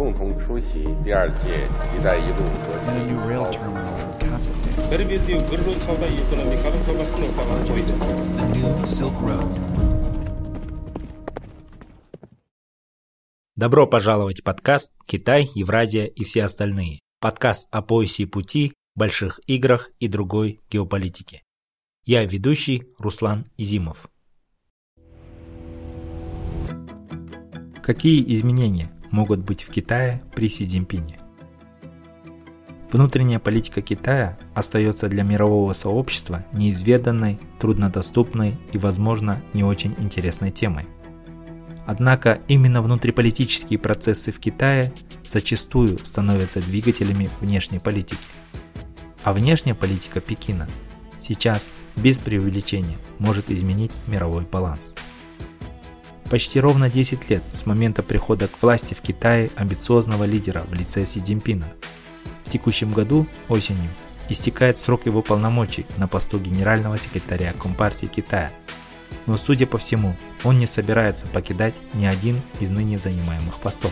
共同出席第二届“一带一路”国际 and a new rail terminal in Kazakhstan, Перевезли Гыржон сауда экономикалық жобасының тағын қойды. the new Silk Road. Добро пожаловать в подкаст «Китай, Евразия и все остальные». Подкаст о поясе и пути, больших играх и другой геополитике. Я ведущий Руслан Изимов. Какие изменения Могут быть в Китае при Си Цзиньпине? Внутренняя политика Китая остается для мирового сообщества неизведанной, труднодоступной и, возможно, не очень интересной темой. Однако именно внутриполитические процессы в Китае зачастую становятся двигателями внешней политики. А внешняя политика Пекина сейчас без преувеличения может изменить мировой баланс. Почти ровно 10 лет с момента прихода к власти в Китае амбициозного лидера в лице Си Цзиньпина. В текущем году, осенью, истекает срок его полномочий на посту генерального секретаря Компартии Китая. Но, судя по всему, он не собирается покидать ни один из ныне занимаемых постов.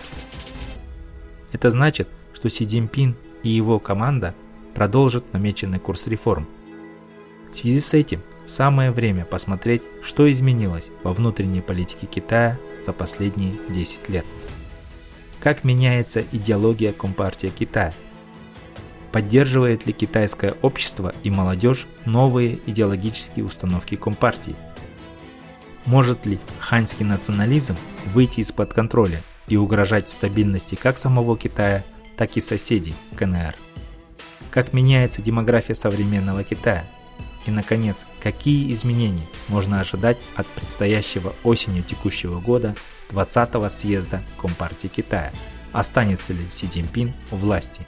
Это значит, что Си Цзиньпин и его команда продолжат намеченный курс реформ. В связи с этим самое время посмотреть, что изменилось во внутренней политике Китая за последние 10 лет. Как меняется идеология Компартии Китая? Поддерживает ли китайское общество и молодежь новые идеологические установки Компартии? Может ли ханьский национализм выйти из-под контроля и угрожать стабильности как самого Китая, так и соседей КНР? Как меняется демография современного Китая? И, наконец, какие изменения можно ожидать от предстоящего осенью текущего года 20-го съезда Компартии Китая? Останется ли Си Цзиньпин у власти?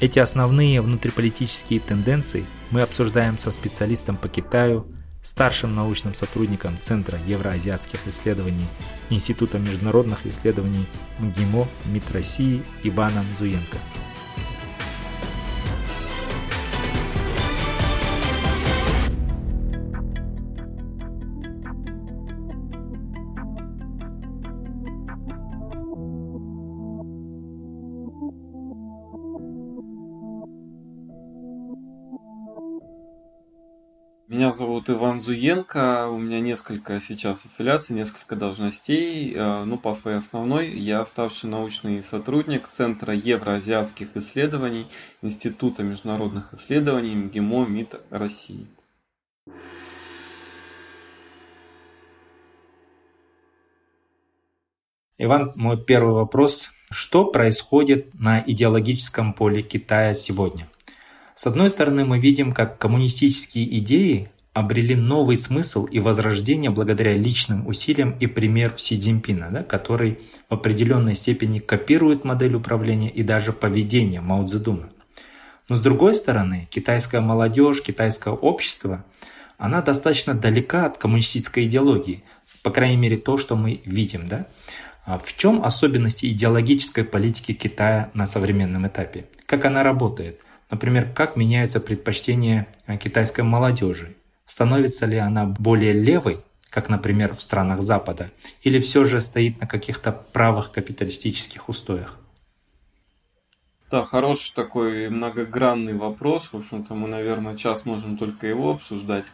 Эти основные внутриполитические тенденции мы обсуждаем со специалистом по Китаю, старшим научным сотрудником Центра евроазиатских исследований Института международных исследований МГИМО МИД России Иваном Зуенко. Зовут Иван Зуенко, у меня несколько сейчас аффилиаций, несколько должностей. Э, Ну, по своей основной, я старший научный сотрудник Центра евроазиатских исследований Института международных исследований МГИМО МИД России. Иван, мой первый вопрос. Что происходит на идеологическом поле Китая сегодня? С одной стороны, мы видим, как коммунистические идеи обрели новый смысл и возрождение благодаря личным усилиям и примеру Си Цзиньпина, да, который в определенной степени копирует модель управления и даже поведение Мао Цзэдуна. Но с другой стороны, китайская молодежь, китайское общество, она достаточно далека от коммунистической идеологии, по крайней мере то, что мы видим. Да? А в чем особенности идеологической политики Китая на современном этапе? Как она работает? Например, как меняются предпочтения китайской молодежи? Становится ли она более левой, как, например, в странах Запада, или все же стоит на каких-то правых капиталистических устоях? Да, хороший такой многогранный вопрос. В общем-то, мы, наверное, час можем только его обсуждать.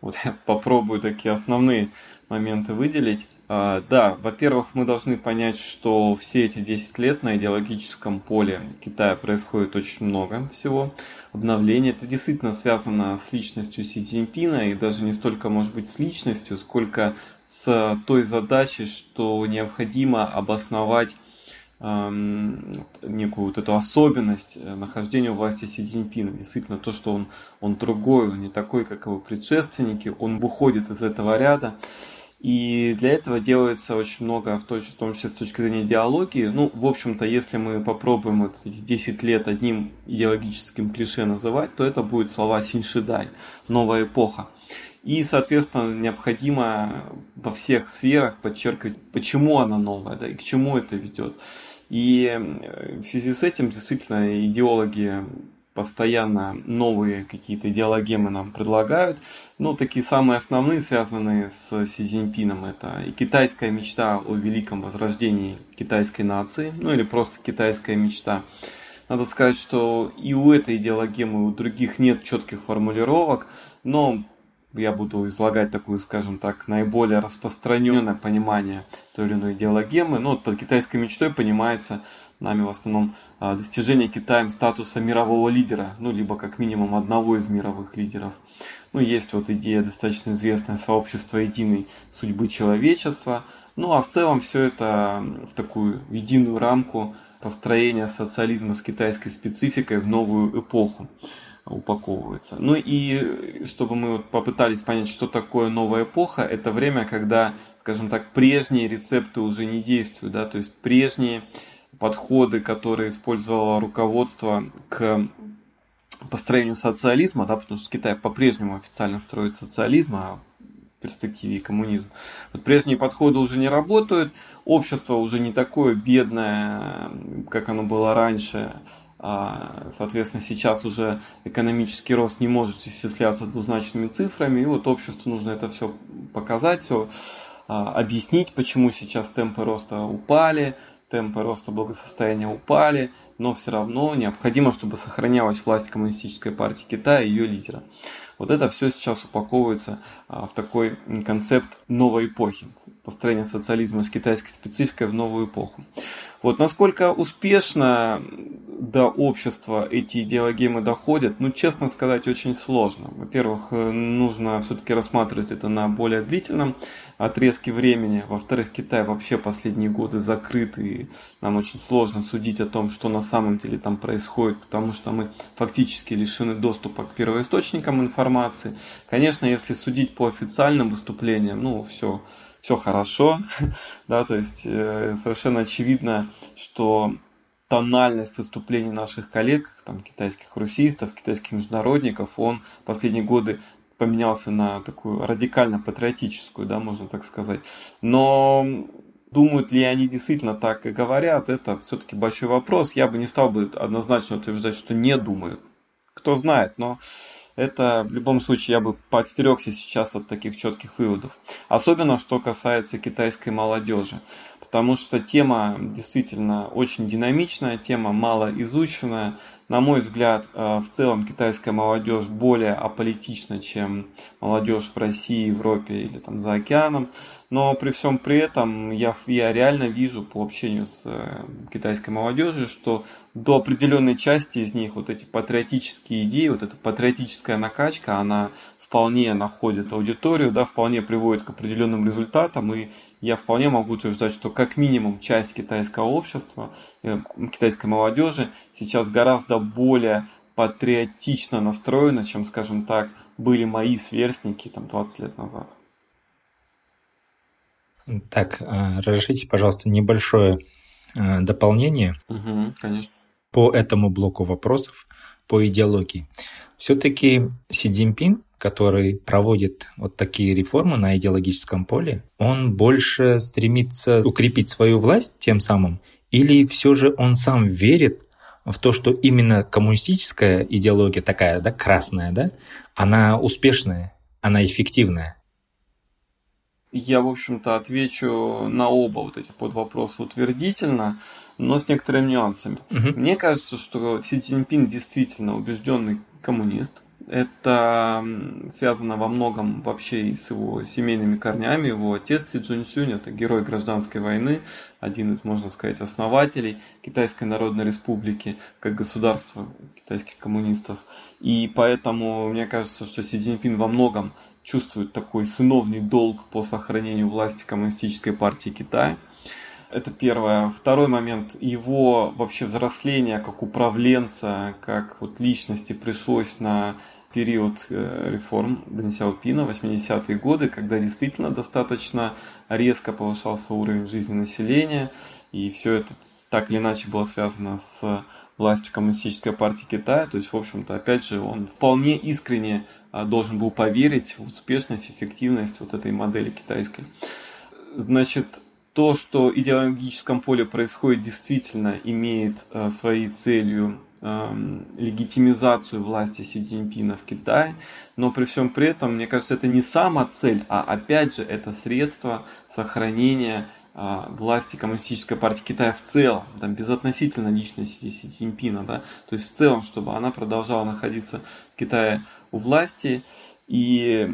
Вот я попробую такие основные моменты выделить. А, Да, во-первых, мы должны понять, что все эти 10 лет на идеологическом поле Китая происходит очень много всего обновлений. Это действительно связано с личностью Си Цзиньпина и даже не столько, может быть, с личностью, сколько с той задачей, что необходимо обосновать некую вот эту особенность э, нахождения у власти Си Цзиньпина. Действительно, то, что он, он другой, он не такой, как его предшественники, он выходит из этого ряда. И для этого делается очень много, в, том числе с точки зрения идеологии. Ну, в общем-то, если мы попробуем вот эти 10 лет одним идеологическим клише называть, то это будет слова Синьшидай, новая эпоха. И, соответственно, необходимо во всех сферах подчеркивать, почему она новая, да, и к чему это ведет. И в связи с этим, действительно, идеологи постоянно новые какие-то идеологемы нам предлагают. Ну, такие самые основные, связанные с Си Цзиньпином, это и китайская мечта о великом возрождении китайской нации, ну или просто китайская мечта. Надо сказать, что и у этой идеологемы, и у других нет четких формулировок, но я буду излагать такую, скажем так, наиболее распространенное понимание той или иной идеологемы. Ну, вот под китайской мечтой понимается нами в основном а, достижение Китаем статуса мирового лидера, ну, либо как минимум одного из мировых лидеров. Ну, есть вот идея достаточно известная сообщества единой судьбы человечества. Ну, а в целом все это в такую единую рамку построения социализма с китайской спецификой в новую эпоху упаковывается. Ну и чтобы мы попытались понять, что такое новая эпоха, это время, когда, скажем так, прежние рецепты уже не действуют, да, то есть прежние подходы, которые использовало руководство к построению социализма, да, потому что Китай по-прежнему официально строит социализм, а в перспективе и коммунизм. Вот прежние подходы уже не работают, общество уже не такое бедное, как оно было раньше, соответственно, сейчас уже экономический рост не может исчисляться двузначными цифрами, и вот обществу нужно это все показать, все а, объяснить, почему сейчас темпы роста упали, темпы роста благосостояния упали, но все равно необходимо, чтобы сохранялась власть Коммунистической партии Китая и ее лидера. Вот это все сейчас упаковывается а, в такой концепт новой эпохи, построение социализма с китайской спецификой в новую эпоху. Вот насколько успешно до общества эти идеологемы доходят, ну, честно сказать, очень сложно. Во-первых, э, нужно все-таки рассматривать это на более длительном отрезке времени. Во-вторых, Китай вообще последние годы закрыт, и нам очень сложно судить о том, что на самом деле там происходит, потому что мы фактически лишены доступа к первоисточникам информации. Конечно, если судить по официальным выступлениям, ну, все все хорошо, да, то есть э, совершенно очевидно, что тональность выступлений наших коллег, там, китайских русистов, китайских международников, он в последние годы поменялся на такую радикально патриотическую, да, можно так сказать. Но думают ли они действительно так и говорят, это все-таки большой вопрос. Я бы не стал бы однозначно утверждать, что не думают. Кто знает, но это в любом случае я бы подстерегся сейчас от таких четких выводов. Особенно, что касается китайской молодежи. Потому что тема действительно очень динамичная, тема мало изученная. На мой взгляд, э, в целом китайская молодежь более аполитична, чем молодежь в России, Европе или там за океаном. Но при всем при этом я, я реально вижу по общению с э, китайской молодежью, что до определенной части из них вот эти патриотические идеи, вот эта патриотическая накачка, она вполне находит аудиторию, да, вполне приводит к определенным результатам, и я вполне могу утверждать, что как минимум часть китайского общества, э, китайской молодежи сейчас гораздо более патриотично настроена, чем, скажем так, были мои сверстники там 20 лет назад. Так, э, разрешите, пожалуйста, небольшое э, дополнение. Угу, конечно. По этому блоку вопросов по идеологии. Все-таки Си Цзиньпин который проводит вот такие реформы на идеологическом поле, он больше стремится укрепить свою власть тем самым, или все же он сам верит в то, что именно коммунистическая идеология такая, да, красная, да, она успешная, она эффективная? Я, в общем-то, отвечу на оба вот эти под вопросы утвердительно, но с некоторыми нюансами. Угу. Мне кажется, что Си Цзиньпин действительно убежденный коммунист. Это связано во многом вообще и с его семейными корнями. Его отец Си Цзуньсюнь – это герой гражданской войны, один из, можно сказать, основателей Китайской Народной Республики, как государства китайских коммунистов. И поэтому мне кажется, что Си Цзиньпин во многом чувствует такой сыновний долг по сохранению власти Коммунистической партии Китая. Это первое. Второй момент. Его вообще взросление как управленца, как вот личности пришлось на период э, реформ Дэн Сяопина, 80-е годы, когда действительно достаточно резко повышался уровень жизни населения, и все это так или иначе было связано с властью Коммунистической партии Китая. То есть, в общем-то, опять же, он вполне искренне а, должен был поверить в успешность, эффективность вот этой модели китайской. Значит, то, что в идеологическом поле происходит, действительно имеет э, своей целью э, легитимизацию власти Си Цзиньпина в Китае, но при всем при этом, мне кажется, это не сама цель, а опять же это средство сохранения а, власти Коммунистической партии Китая в целом, там, безотносительно личности Си Цзиньпина, да, то есть в целом, чтобы она продолжала находиться в Китае у власти и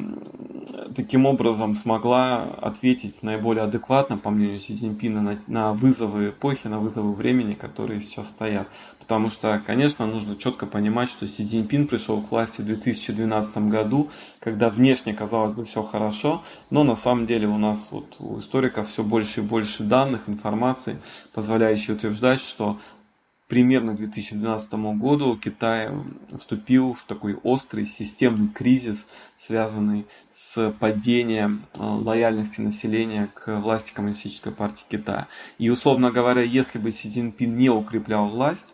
таким образом смогла ответить наиболее адекватно, по мнению Си Цзиньпина, на, на вызовы эпохи, на вызовы времени, которые сейчас стоят. Потому что, конечно, нужно четко понимать, что Си Цзиньпин пришел к власти в 2012 году, когда внешне казалось бы все хорошо, но на самом деле у нас вот у историков все больше и больше данных, информации, позволяющей утверждать, что примерно к 2012 году Китай вступил в такой острый системный кризис, связанный с падением э, лояльности населения к власти Коммунистической партии Китая. И, условно говоря, если бы Си Цзиньпин не укреплял власть,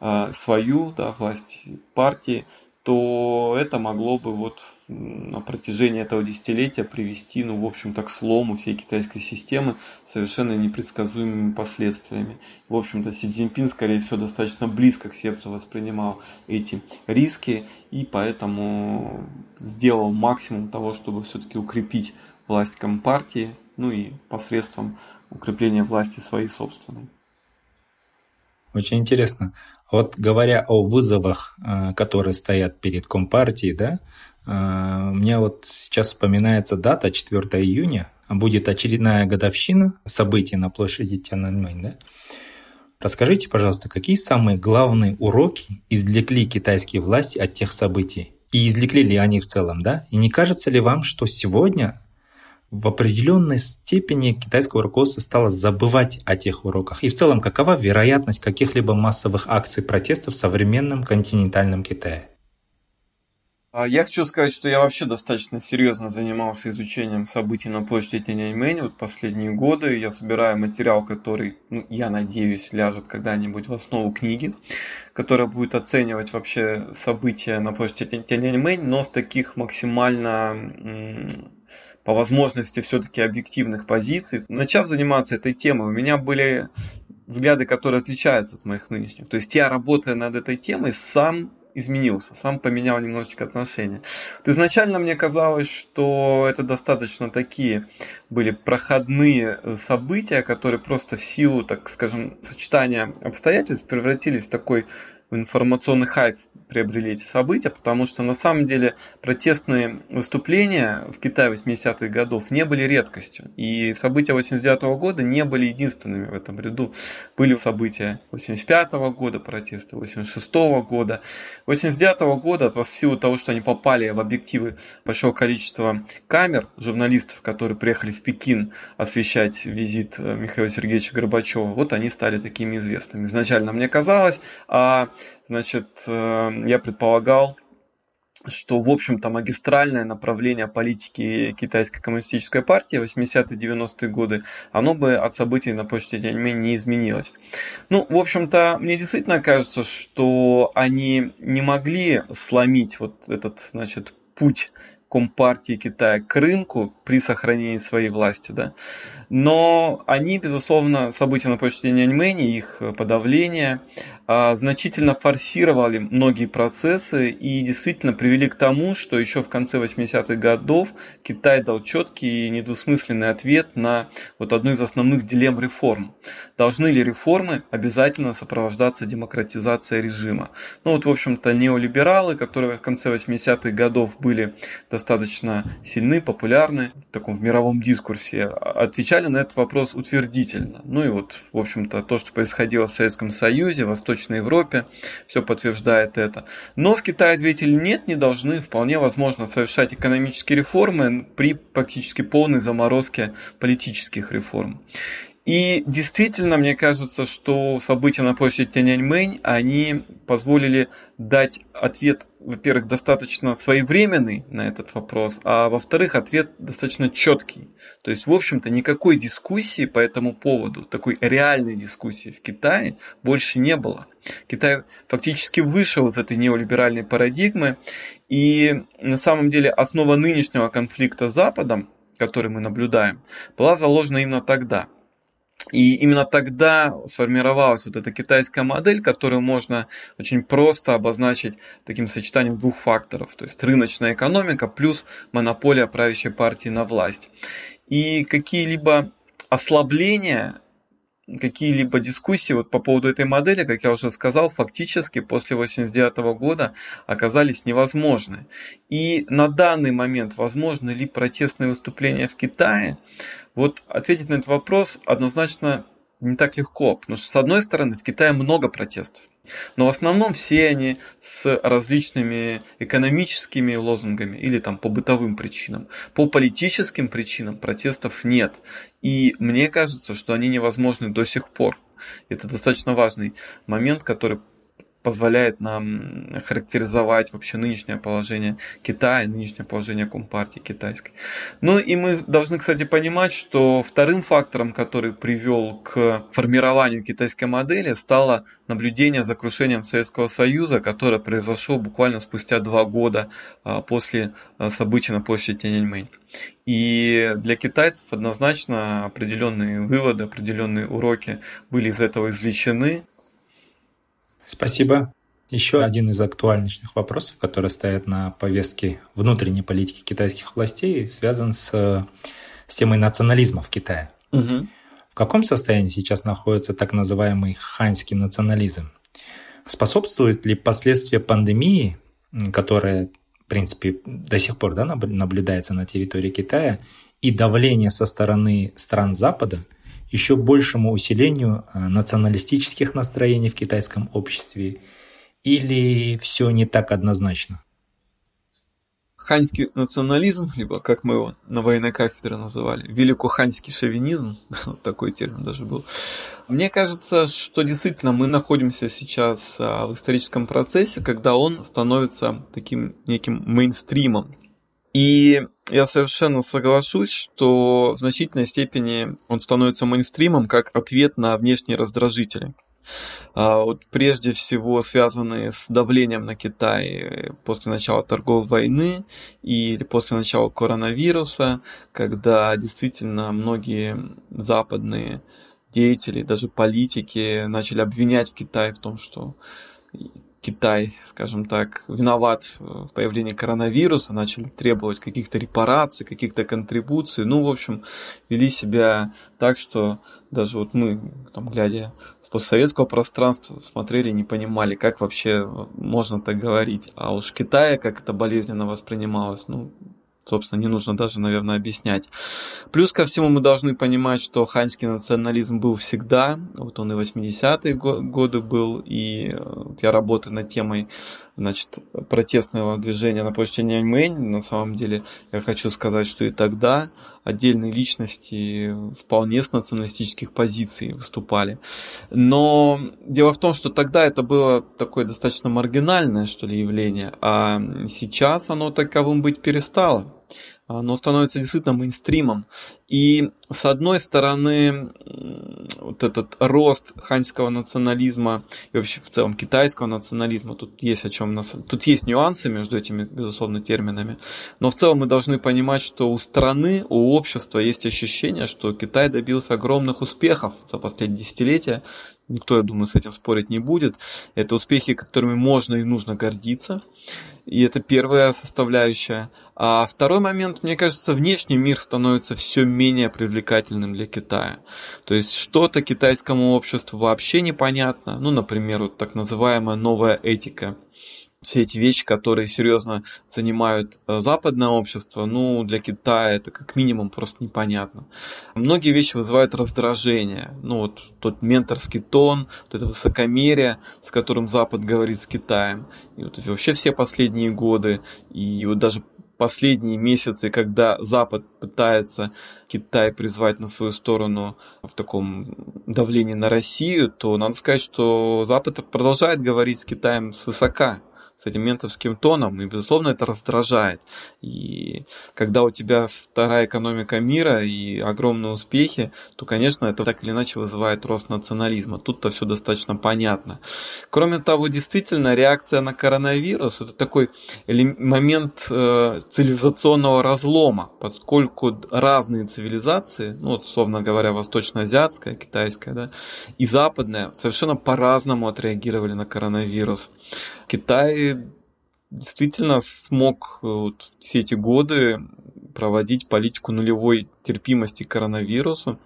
э, свою да, власть партии, то это могло бы вот на протяжении этого десятилетия привести, ну, в общем-то, к слому всей китайской системы совершенно непредсказуемыми последствиями. В общем-то, Си Цзиньпин, скорее всего, достаточно близко к сердцу воспринимал эти риски и поэтому сделал максимум того, чтобы все-таки укрепить власть Компартии, ну и посредством укрепления власти своей собственной. Очень интересно. Вот говоря о вызовах, э, которые стоят перед Компартией, да, э, мне вот сейчас вспоминается дата 4 июня, будет очередная годовщина событий на площади Тяньаньмэнь, да? Расскажите, пожалуйста, какие самые главные уроки извлекли китайские власти от тех событий? И извлекли ли они в целом, да? И не кажется ли вам, что сегодня в определенной степени китайское руководство стало забывать о тех уроках. И в целом, какова вероятность каких-либо массовых акций протеста в современном континентальном Китае? А, я хочу сказать, что я вообще достаточно серьезно занимался изучением событий на площади Тяньаньмэнь вот последние годы. Я собираю материал, который, ну, я надеюсь, ляжет когда-нибудь в основу книги, которая будет оценивать вообще события на площади Тяньаньмэнь, но с таких максимально по возможности все-таки объективных позиций. Начав заниматься этой темой, у меня были взгляды, которые отличаются от моих нынешних. То есть я, работая над этой темой, сам изменился, сам поменял немножечко отношения. Вот изначально мне казалось, что это достаточно такие были проходные события, которые просто в силу, так скажем, сочетания обстоятельств превратились в такой информационный хайп приобрели эти события, потому что на самом деле протестные выступления в Китае 80-х годов не были редкостью. И события 89 -го года не были единственными в этом ряду. Были события 85 -го года, протесты 86 -го года. 89 -го года, по силу того, что они попали в объективы большого количества камер, журналистов, которые приехали в Пекин освещать визит э, Михаила Сергеевича Горбачева, вот они стали такими известными. Изначально мне казалось, а значит, э, я предполагал, что, в общем-то, магистральное направление политики китайской коммунистической партии 80-90-е годы, оно бы от событий на почте Тяньмэнь не изменилось. Ну, в общем-то, мне действительно кажется, что они не могли сломить вот этот, значит, путь Компартии Китая к рынку при сохранении своей власти, да. Но они, безусловно, события на почте Няньмэни, их подавление, значительно форсировали многие процессы и действительно привели к тому, что еще в конце 80-х годов Китай дал четкий и недвусмысленный ответ на вот одну из основных дилемм реформ. Должны ли реформы обязательно сопровождаться демократизацией режима? Ну вот, в общем-то, неолибералы, которые в конце 80-х годов были достаточно сильны, популярны в таком в мировом дискурсе, отвечали на этот вопрос утвердительно. Ну и вот, в общем-то, то, что происходило в Советском Союзе, Восточном Восточной Европе, все подтверждает это. Но в Китае ответили нет, не должны, вполне возможно совершать экономические реформы при практически полной заморозке политических реформ. И действительно, мне кажется, что события на площади Тяньаньмэнь, они позволили дать ответ, во-первых, достаточно своевременный на этот вопрос, а во-вторых, ответ достаточно четкий. То есть, в общем-то, никакой дискуссии по этому поводу, такой реальной дискуссии в Китае больше не было. Китай фактически вышел из этой неолиберальной парадигмы, и на самом деле основа нынешнего конфликта с Западом, который мы наблюдаем, была заложена именно тогда – И именно тогда сформировалась вот эта китайская модель, которую можно очень просто обозначить таким сочетанием двух факторов. То есть рыночная экономика плюс монополия правящей партии на власть. И какие-либо ослабления какие-либо дискуссии вот по поводу этой модели, как я уже сказал, фактически после 1989 года оказались невозможны. И на данный момент возможны ли протестные выступления в Китае? Вот ответить на этот вопрос однозначно не так легко, потому что с одной стороны в Китае много протестов, но в основном все они с различными экономическими лозунгами или там по бытовым причинам. По политическим причинам протестов нет. И мне кажется, что они невозможны до сих пор. Это достаточно важный момент, который позволяет нам характеризовать вообще нынешнее положение Китая, нынешнее положение Компартии китайской. Ну и мы должны, кстати, понимать, что вторым фактором, который привел к формированию китайской модели, стало наблюдение за крушением Советского Союза, которое произошло буквально спустя два года а, после а, событий на площади Тяньаньмэнь. И для китайцев однозначно определенные выводы, определенные уроки были из этого извлечены. Спасибо. Еще один из актуальных вопросов, которые стоят на повестке внутренней политики китайских властей, связан с, с темой национализма в Китае. Угу. В каком состоянии сейчас находится так называемый ханьский национализм? Способствует ли последствия пандемии, которая, в принципе, до сих пор да, наблюдается на территории Китая, и давление со стороны стран Запада – еще большему усилению э, националистических настроений в китайском обществе или все не так однозначно? Ханьский национализм, либо как мы его на военной кафедре называли, великоханьский шовинизм, вот такой термин даже был. Мне кажется, что действительно мы находимся сейчас а, в историческом процессе, когда он становится таким неким мейнстримом и я совершенно соглашусь, что в значительной степени он становится мейнстримом как ответ на внешние раздражители. А, вот прежде всего связанные с давлением на Китай после начала торговой войны или после начала коронавируса, когда действительно многие западные деятели, даже политики начали обвинять Китай в том, что Китай, скажем так, виноват в появлении коронавируса, начали требовать каких-то репараций, каких-то контрибуций. Ну, в общем, вели себя так, что даже вот мы, там, глядя с постсоветского пространства, смотрели, не понимали, как вообще можно так говорить. А уж Китая как это болезненно воспринималось, ну, собственно, не нужно даже, наверное, объяснять. Плюс ко всему мы должны понимать, что ханьский национализм был всегда, вот он и 80-е годы был, и э, я работаю над темой значит, протестного движения на площади Няньмэнь. На самом деле, я хочу сказать, что и тогда отдельные личности вполне с националистических позиций выступали. Но дело в том, что тогда это было такое достаточно маргинальное, что ли, явление, а сейчас оно таковым быть перестало оно становится действительно мейнстримом. И с одной стороны, вот этот рост ханьского национализма и вообще в целом китайского национализма, тут есть о чем нас, тут есть нюансы между этими, безусловно, терминами, но в целом мы должны понимать, что у страны, у общества есть ощущение, что Китай добился огромных успехов за последние десятилетия, Никто, я думаю, с этим спорить не будет. Это успехи, которыми можно и нужно гордиться. И это первая составляющая. А второй момент, мне кажется, внешний мир становится все менее привлекательным для Китая. То есть что-то китайскому обществу вообще непонятно. Ну, например, вот так называемая новая этика все эти вещи, которые серьезно занимают э, западное общество, ну, для Китая это как минимум просто непонятно. Многие вещи вызывают раздражение. Ну, вот тот менторский тон, вот это высокомерие, с которым Запад говорит с Китаем. И вот вообще все последние годы, и вот даже последние месяцы, когда Запад пытается Китай призвать на свою сторону в таком давлении на Россию, то надо сказать, что Запад продолжает говорить с Китаем свысока с этим ментовским тоном, и, безусловно, это раздражает. И когда у тебя вторая экономика мира и огромные успехи, то, конечно, это так или иначе вызывает рост национализма. Тут-то все достаточно понятно. Кроме того, действительно, реакция на коронавирус – это такой момент э, цивилизационного разлома, поскольку разные цивилизации, ну, вот, условно говоря, восточноазиатская, китайская, да, и западная, совершенно по-разному отреагировали на коронавирус. Китай действительно смог э, вот, все эти годы проводить политику нулевой терпимости к коронавирусу.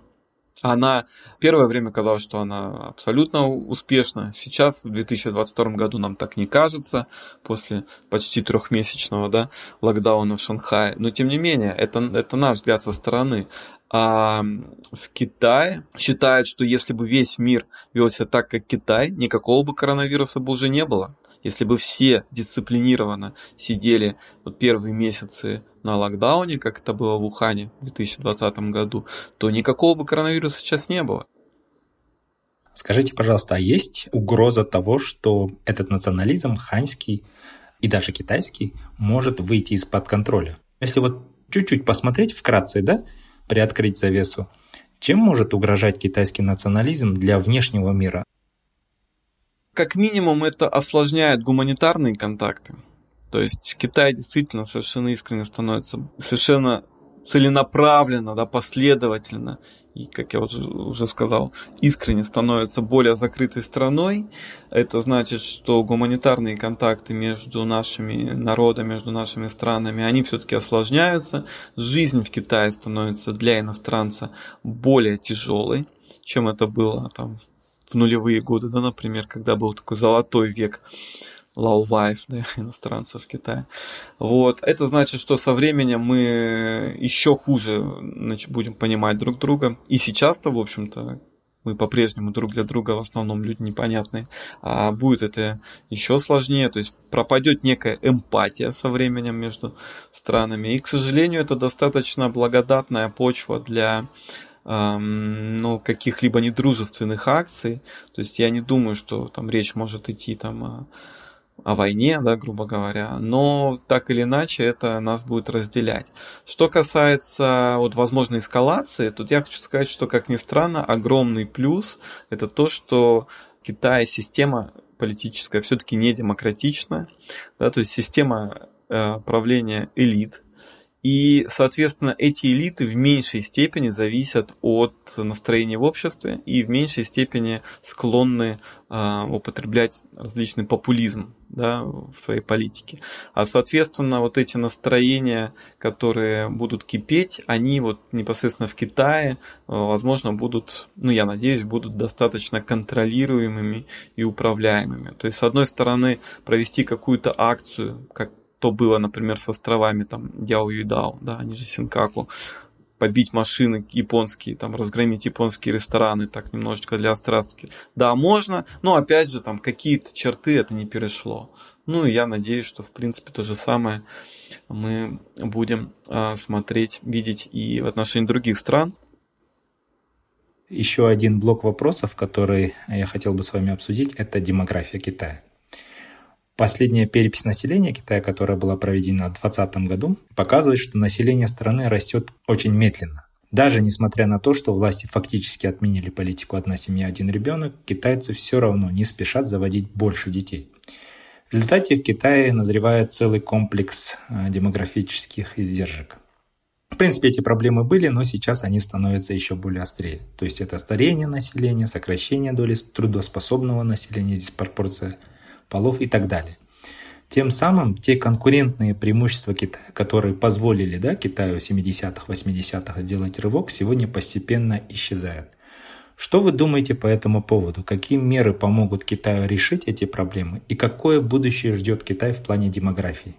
Она первое время казалось, что она абсолютно успешна. Сейчас, в 2022 году, нам так не кажется, после почти трехмесячного да, локдауна в Шанхае. Но, тем не менее, это, это наш взгляд со стороны. А в Китае считают, что если бы весь мир вел себя так, как Китай, никакого бы коронавируса бы уже не было. Если бы все дисциплинированно сидели вот первые месяцы на локдауне, как это было в Ухане в 2020 году, то никакого бы коронавируса сейчас не было. Скажите, пожалуйста, а есть угроза того, что этот национализм ханьский и даже китайский может выйти из-под контроля? Если вот чуть-чуть посмотреть вкратце, да, приоткрыть завесу. Чем может угрожать китайский национализм для внешнего мира? Как минимум это осложняет гуманитарные контакты. То есть Китай действительно совершенно искренне становится совершенно целенаправленно, да, последовательно и, как я уже сказал, искренне становится более закрытой страной. Это значит, что гуманитарные контакты между нашими народами, между нашими странами, они все-таки осложняются. Жизнь в Китае становится для иностранца более тяжелой, чем это было там, в нулевые годы, да, например, когда был такой золотой век лаувайф да, иностранцев в Китае. Вот. Это значит, что со временем мы еще хуже значит, будем понимать друг друга. И сейчас-то, в общем-то, мы по-прежнему друг для друга в основном люди непонятные, а будет это еще сложнее, то есть пропадет некая эмпатия со временем между странами. И, к сожалению, это достаточно благодатная почва для ну, каких-либо недружественных акций. То есть я не думаю, что там речь может идти там о о войне, да, грубо говоря, но так или иначе это нас будет разделять. Что касается вот возможной эскалации, тут я хочу сказать, что, как ни странно, огромный плюс это то, что Китай система политическая все-таки не демократичная, да, то есть система э, правления элит, и, соответственно, эти элиты в меньшей степени зависят от настроения в обществе и в меньшей степени склонны э, употреблять различный популизм да, в своей политике. А, соответственно, вот эти настроения, которые будут кипеть, они вот непосредственно в Китае, возможно, будут, ну, я надеюсь, будут достаточно контролируемыми и управляемыми. То есть, с одной стороны, провести какую-то акцию, как то было, например, с островами там Дяо Юйдао, да, они же Синкаку, побить машины японские, там, разгромить японские рестораны, так немножечко для острастки. Да, можно, но опять же, там, какие-то черты это не перешло. Ну, и я надеюсь, что, в принципе, то же самое мы будем а, смотреть, видеть и в отношении других стран. Еще один блок вопросов, который я хотел бы с вами обсудить, это демография Китая. Последняя перепись населения Китая, которая была проведена в 2020 году, показывает, что население страны растет очень медленно. Даже несмотря на то, что власти фактически отменили политику «одна семья, один ребенок», китайцы все равно не спешат заводить больше детей. В результате в Китае назревает целый комплекс э, демографических издержек. В принципе, эти проблемы были, но сейчас они становятся еще более острее. То есть это старение населения, сокращение доли трудоспособного населения, диспропорция полов и так далее. Тем самым те конкурентные преимущества Китая, которые позволили да, Китаю в 70-х, 80-х сделать рывок, сегодня постепенно исчезают. Что вы думаете по этому поводу? Какие меры помогут Китаю решить эти проблемы? И какое будущее ждет Китай в плане демографии?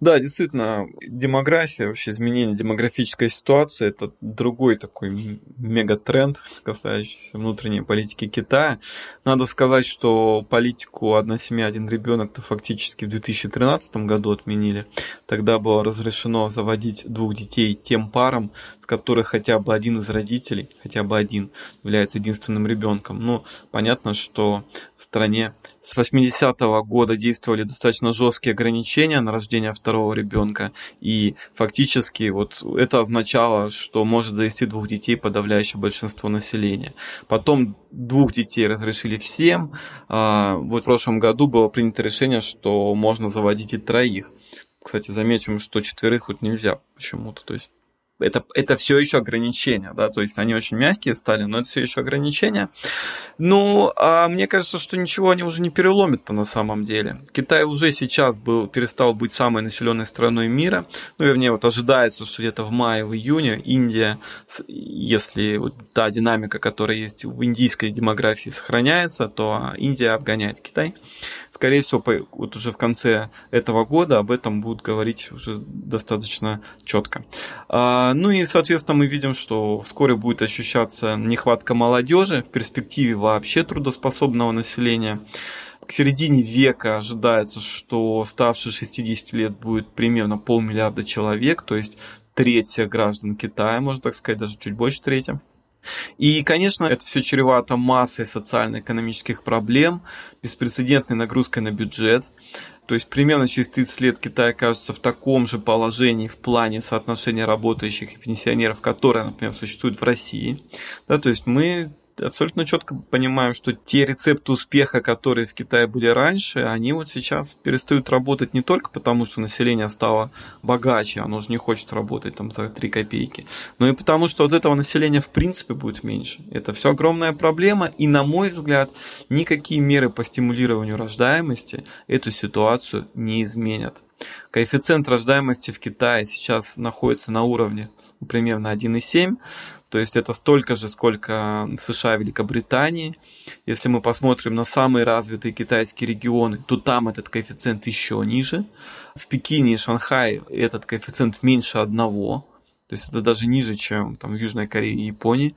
Да, действительно, демография, вообще изменение демографической ситуации – это другой такой мегатренд, касающийся внутренней политики Китая. Надо сказать, что политику «одна семья, один ребенок» -то фактически в 2013 году отменили. Тогда было разрешено заводить двух детей тем парам, в которых хотя бы один из родителей, хотя бы один, является единственным ребенком. Ну, понятно, что в стране с 80-го года действовали достаточно жесткие ограничения на рождение второго ребенка, и фактически вот это означало, что может завести двух детей подавляющее большинство населения. Потом двух детей разрешили всем. А, вот в прошлом году было принято решение, что можно заводить и троих. Кстати, заметим, что четверых вот нельзя почему-то. То есть это, это все еще ограничения, да, то есть они очень мягкие стали, но это все еще ограничения. Ну, а мне кажется, что ничего они уже не переломят-то на самом деле. Китай уже сейчас был, перестал быть самой населенной страной мира, ну, вернее, вот ожидается, что где-то в мае, в июне Индия, если вот та динамика, которая есть в индийской демографии сохраняется, то Индия обгоняет Китай скорее всего, вот уже в конце этого года об этом будут говорить уже достаточно четко. А, ну и, соответственно, мы видим, что вскоре будет ощущаться нехватка молодежи, в перспективе вообще трудоспособного населения. К середине века ожидается, что ставшие 60 лет будет примерно полмиллиарда человек, то есть треть всех граждан Китая, можно так сказать, даже чуть больше трети. И, конечно, это все чревато массой социально-экономических проблем, беспрецедентной нагрузкой на бюджет. То есть примерно через 30 лет Китай окажется в таком же положении в плане соотношения работающих и пенсионеров, которое, например, существует в России. Да, то есть мы абсолютно четко понимаем, что те рецепты успеха, которые в Китае были раньше, они вот сейчас перестают работать не только потому, что население стало богаче, оно же не хочет работать там за 3 копейки, но и потому, что от этого населения в принципе будет меньше. Это все огромная проблема, и на мой взгляд, никакие меры по стимулированию рождаемости эту ситуацию не изменят. Коэффициент рождаемости в Китае сейчас находится на уровне примерно 1,7, то есть это столько же, сколько США и Великобритании. Если мы посмотрим на самые развитые китайские регионы, то там этот коэффициент еще ниже. В Пекине и Шанхае этот коэффициент меньше одного. То есть это даже ниже, чем там, в Южной Корее и Японии.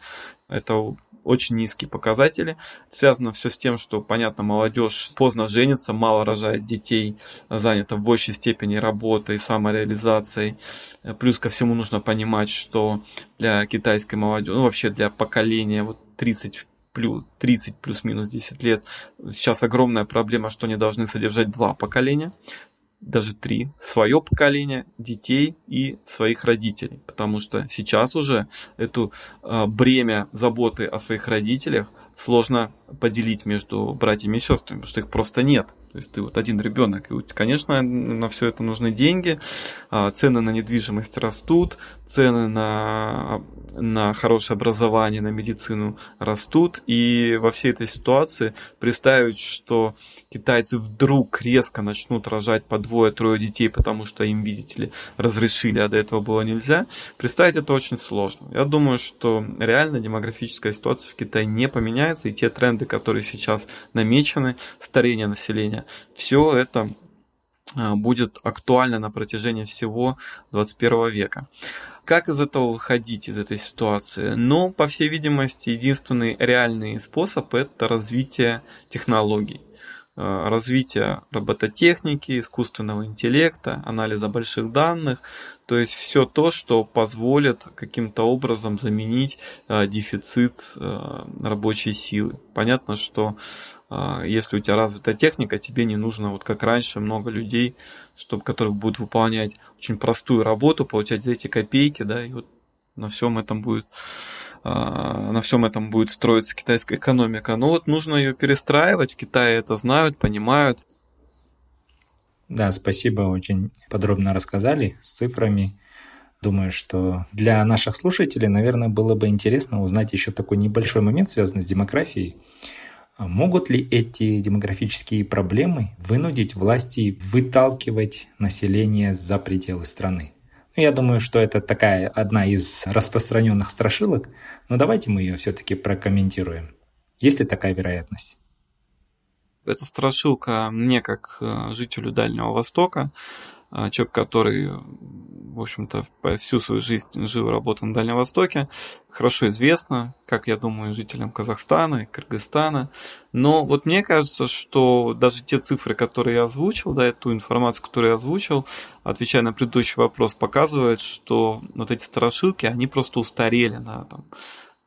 Это очень низкие показатели. Связано все с тем, что, понятно, молодежь поздно женится, мало рожает детей, занята в большей степени работой, самореализацией. Плюс ко всему нужно понимать, что для китайской молодежи, ну вообще для поколения вот 30 плюс 30 плюс-минус 10 лет. Сейчас огромная проблема, что они должны содержать два поколения даже три, свое поколение, детей и своих родителей. Потому что сейчас уже эту э, бремя заботы о своих родителях сложно поделить между братьями и сестрами, потому что их просто нет. То есть ты вот один ребенок, и, конечно, на все это нужны деньги, а, цены на недвижимость растут, цены на, на хорошее образование, на медицину растут, и во всей этой ситуации представить, что китайцы вдруг резко начнут рожать по двое-трое детей, потому что им, видите ли, разрешили, а до этого было нельзя, представить это очень сложно. Я думаю, что реально демографическая ситуация в Китае не поменяется, и те тренды, которые сейчас намечены, старение населения, все это а, будет актуально на протяжении всего 21 века. Как из этого выходить, из этой ситуации? Ну, по всей видимости, единственный реальный способ – это развитие технологий. Э, развития робототехники, искусственного интеллекта, анализа больших данных, то есть все то, что позволит каким-то образом заменить э, дефицит рабочей силы. Понятно, что если у тебя развита техника, тебе не нужно, вот как раньше, много людей, чтобы, которых будут выполнять очень простую работу, получать за эти копейки, да, и вот на всем этом будет а, на всем этом будет строиться китайская экономика. Но вот нужно ее перестраивать. В Китае это знают, понимают. Да, спасибо, очень подробно рассказали с цифрами. Думаю, что для наших слушателей, наверное, было бы интересно узнать еще такой небольшой момент, связанный с демографией. А могут ли эти демографические проблемы вынудить власти выталкивать население за пределы страны? Ну, я думаю, что это такая одна из распространенных страшилок, но давайте мы ее все-таки прокомментируем. Есть ли такая вероятность? Эта страшилка мне, как э, жителю Дальнего Востока, человек, который в общем-то, всю свою жизнь жил и работал на Дальнем Востоке. Хорошо известно, как я думаю, жителям Казахстана и Кыргызстана. Но вот мне кажется, что даже те цифры, которые я озвучил, да, ту информацию, которую я озвучил, отвечая на предыдущий вопрос, показывает, что вот эти страшилки, они просто устарели на там,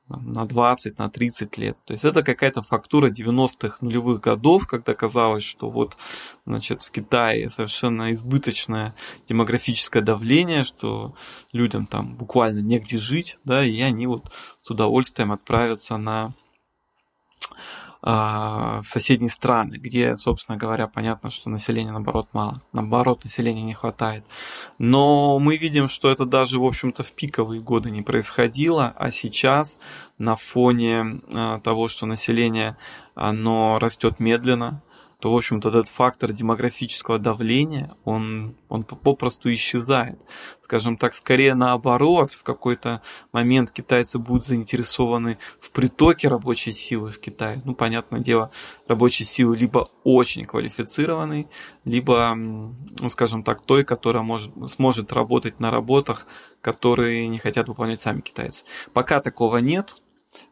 на 20, на 30 лет. То есть это какая-то фактура 90-х нулевых годов, когда казалось, что вот значит, в Китае совершенно избыточное демографическое давление, что людям там буквально негде жить, да, и они вот с удовольствием отправятся на в соседние страны, где, собственно говоря, понятно, что населения, наоборот, мало. Наоборот, населения не хватает. Но мы видим, что это даже, в общем-то, в пиковые годы не происходило, а сейчас на фоне а, того, что население, оно растет медленно, то, в общем-то, этот фактор демографического давления, он, он попросту исчезает. Скажем так, скорее наоборот, в какой-то момент китайцы будут заинтересованы в притоке рабочей силы в Китай. Ну, понятное дело, рабочей силы либо очень квалифицированной, либо, ну, скажем так, той, которая может, сможет работать на работах, которые не хотят выполнять сами китайцы. Пока такого нет,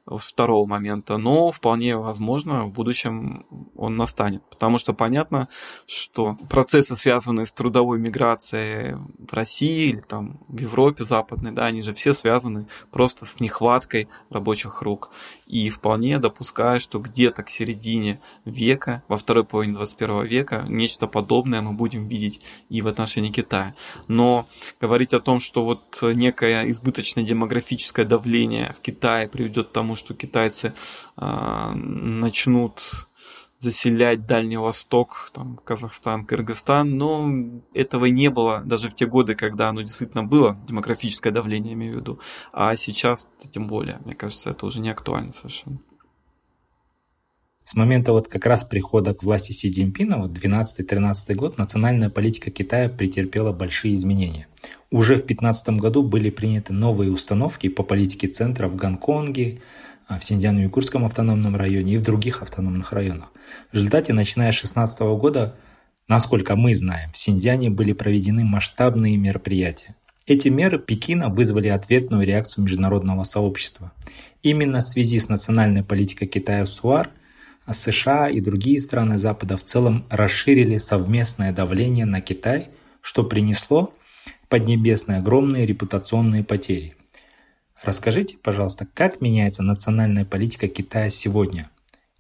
второго момента, но вполне возможно в будущем он настанет, потому что понятно, что процессы, связанные с трудовой миграцией в России или там в Европе западной, да, они же все связаны просто с нехваткой рабочих рук. И вполне допускаю, что где-то к середине века, во второй половине 21 века, нечто подобное мы будем видеть и в отношении Китая. Но говорить о том, что вот некое избыточное демографическое давление в Китае приведет к тому, что китайцы э, начнут заселять Дальний Восток, там, Казахстан, Кыргызстан, но этого не было даже в те годы, когда оно действительно было, демографическое давление, имею в виду, а сейчас тем более, мне кажется, это уже не актуально совершенно. С момента вот как раз прихода к власти Си Цзиньпина, вот 12-13 год, национальная политика Китая претерпела большие изменения. Уже в 2015 году были приняты новые установки по политике центра в Гонконге, а, в Синьцзян-Уйгурском автономном районе и в других автономных районах. В результате, начиная с 2016 года, насколько мы знаем, в Синьцзяне были проведены масштабные мероприятия. Эти меры Пекина вызвали ответную реакцию международного сообщества. Именно в связи с национальной политикой Китая СУАР – а США и другие страны Запада в целом расширили совместное давление на Китай, что принесло Поднебесной огромные репутационные потери. Расскажите, пожалуйста, как меняется национальная политика Китая сегодня?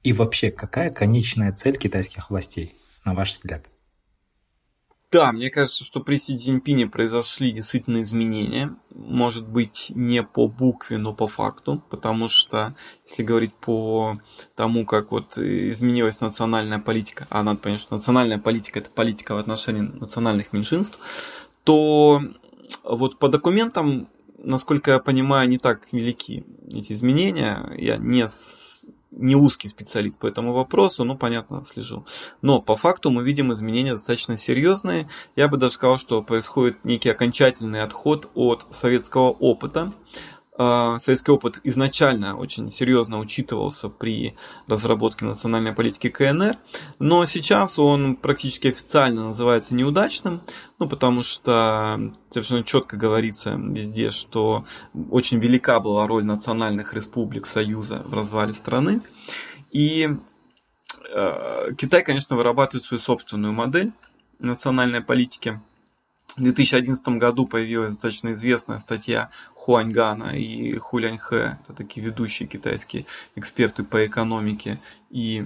И вообще, какая конечная цель китайских властей, на ваш взгляд? Да, мне кажется, что при Си Цзиньпине произошли действительно изменения. Может быть, не по букве, но по факту. Потому что, если говорить по тому, как вот изменилась национальная политика, а надо понять, что национальная политика это политика в отношении национальных меньшинств, то вот по документам, насколько я понимаю, не так велики эти изменения. Я не не узкий специалист по этому вопросу, ну, понятно, слежу. Но по факту мы видим изменения достаточно серьезные. Я бы даже сказал, что происходит некий окончательный отход от советского опыта. А, советский опыт изначально очень серьезно учитывался при разработке национальной политики КНР, но сейчас он практически официально называется неудачным, ну, потому что совершенно четко говорится везде, что очень велика была роль национальных республик Союза в развале страны. И э, Китай, конечно, вырабатывает свою собственную модель национальной политики – в 2011 году появилась достаточно известная статья Хуаньгана и Хуляньхэ, это такие ведущие китайские эксперты по экономике и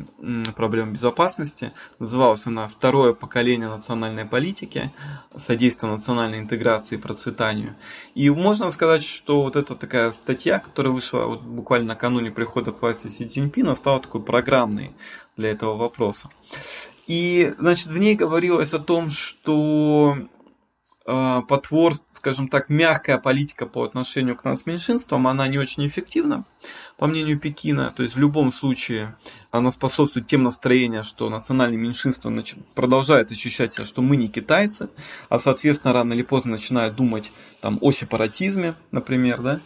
проблемам безопасности. Называлась она «Второе поколение национальной политики. Содействие национальной интеграции и процветанию». И можно сказать, что вот эта такая статья, которая вышла вот буквально накануне прихода к власти Си Цзиньпина, стала такой программной для этого вопроса. И, значит, в ней говорилось о том, что Э, потворств, скажем так, мягкая политика по отношению к нацменьшинствам, она не очень эффективна, по мнению Пекина. То есть в любом случае она способствует тем настроениям, что национальные меньшинства продолжают ощущать себя, что мы не китайцы, а соответственно рано или поздно начинают думать там, о сепаратизме, например, да.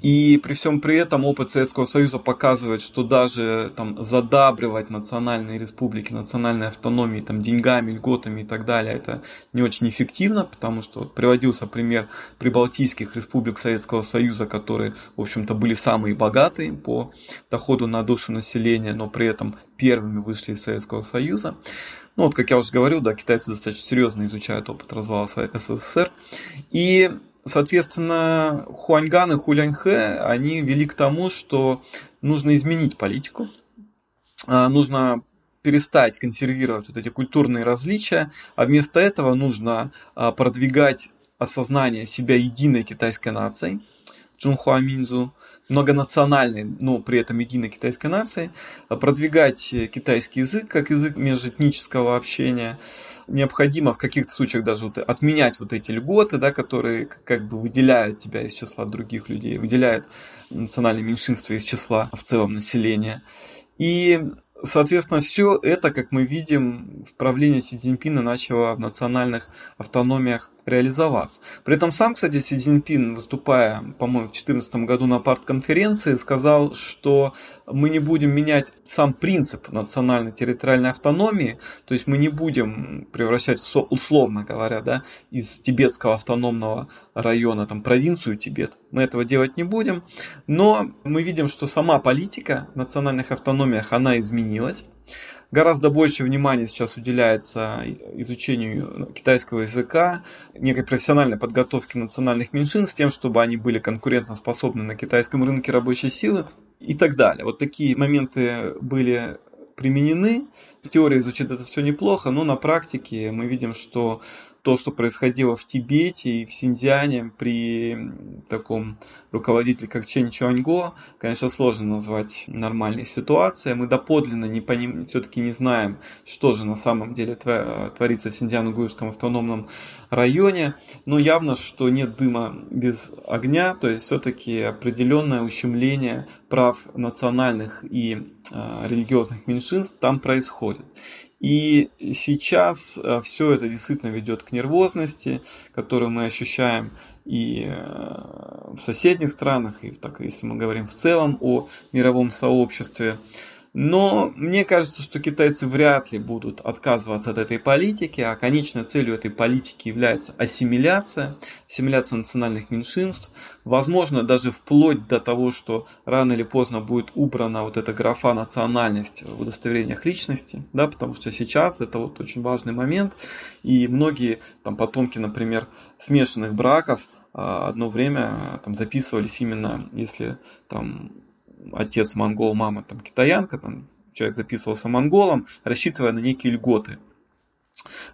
И при всем при этом опыт Советского Союза показывает, что даже там задабривать национальные республики, национальные автономии там, деньгами, льготами и так далее, это не очень эффективно, потому что вот, приводился пример прибалтийских республик Советского Союза, которые, в общем-то, были самые богатые по доходу на душу населения, но при этом первыми вышли из Советского Союза. Ну вот, как я уже говорил, да, китайцы достаточно серьезно изучают опыт развала СССР. И Соответственно, Хуаньган и Хуляньхэ, они вели к тому, что нужно изменить политику, а, нужно перестать консервировать вот эти культурные различия, а вместо этого нужно а, продвигать осознание себя единой китайской нацией, Чунхуа Минзу, многонациональной, но при этом единой китайской нации, продвигать китайский язык как язык межэтнического общения. Необходимо в каких-то случаях даже вот отменять вот эти льготы, да, которые как бы выделяют тебя из числа других людей, выделяют национальные меньшинства из числа в целом населения. И Соответственно, все это, как мы видим, в правлении Си Цзиньпина начало в национальных автономиях реализоваться. При этом сам, кстати, Си Цзиньпин, выступая, по-моему, в 2014 году на партконференции, сказал, что мы не будем менять сам принцип национальной территориальной автономии, то есть мы не будем превращать, условно говоря, да, из тибетского автономного района там, провинцию Тибет. Мы этого делать не будем, но мы видим, что сама политика в национальных автономиях, она изменилась. Гораздо больше внимания сейчас уделяется изучению китайского языка, некой профессиональной подготовке национальных меньшинств, тем, чтобы они были конкурентоспособны на китайском рынке рабочей силы и так далее. Вот такие моменты были применены. В теории звучит это все неплохо, но на практике мы видим, что то, что происходило в Тибете и в Синьцзяне при таком руководителе, как Чен Чуаньго, конечно, сложно назвать нормальной ситуацией. Мы доподлинно не поним... все-таки не знаем, что же на самом деле творится в Синьцзян-Угуйском автономном районе, но явно, что нет дыма без огня, то есть все-таки определенное ущемление прав национальных и э, религиозных меньшинств там происходит. И сейчас э, все это действительно ведет к нервозности, которую мы ощущаем и э, в соседних странах, и так, если мы говорим в целом о мировом сообществе. Но мне кажется, что китайцы вряд ли будут отказываться от этой политики, а конечной целью этой политики является ассимиляция, ассимиляция национальных меньшинств. Возможно, даже вплоть до того, что рано или поздно будет убрана вот эта графа национальность в удостоверениях личности, да, потому что сейчас это вот очень важный момент, и многие там потомки, например, смешанных браков, а, одно время там записывались именно, если там отец монгол, мама там китаянка, там человек записывался монголом, рассчитывая на некие льготы.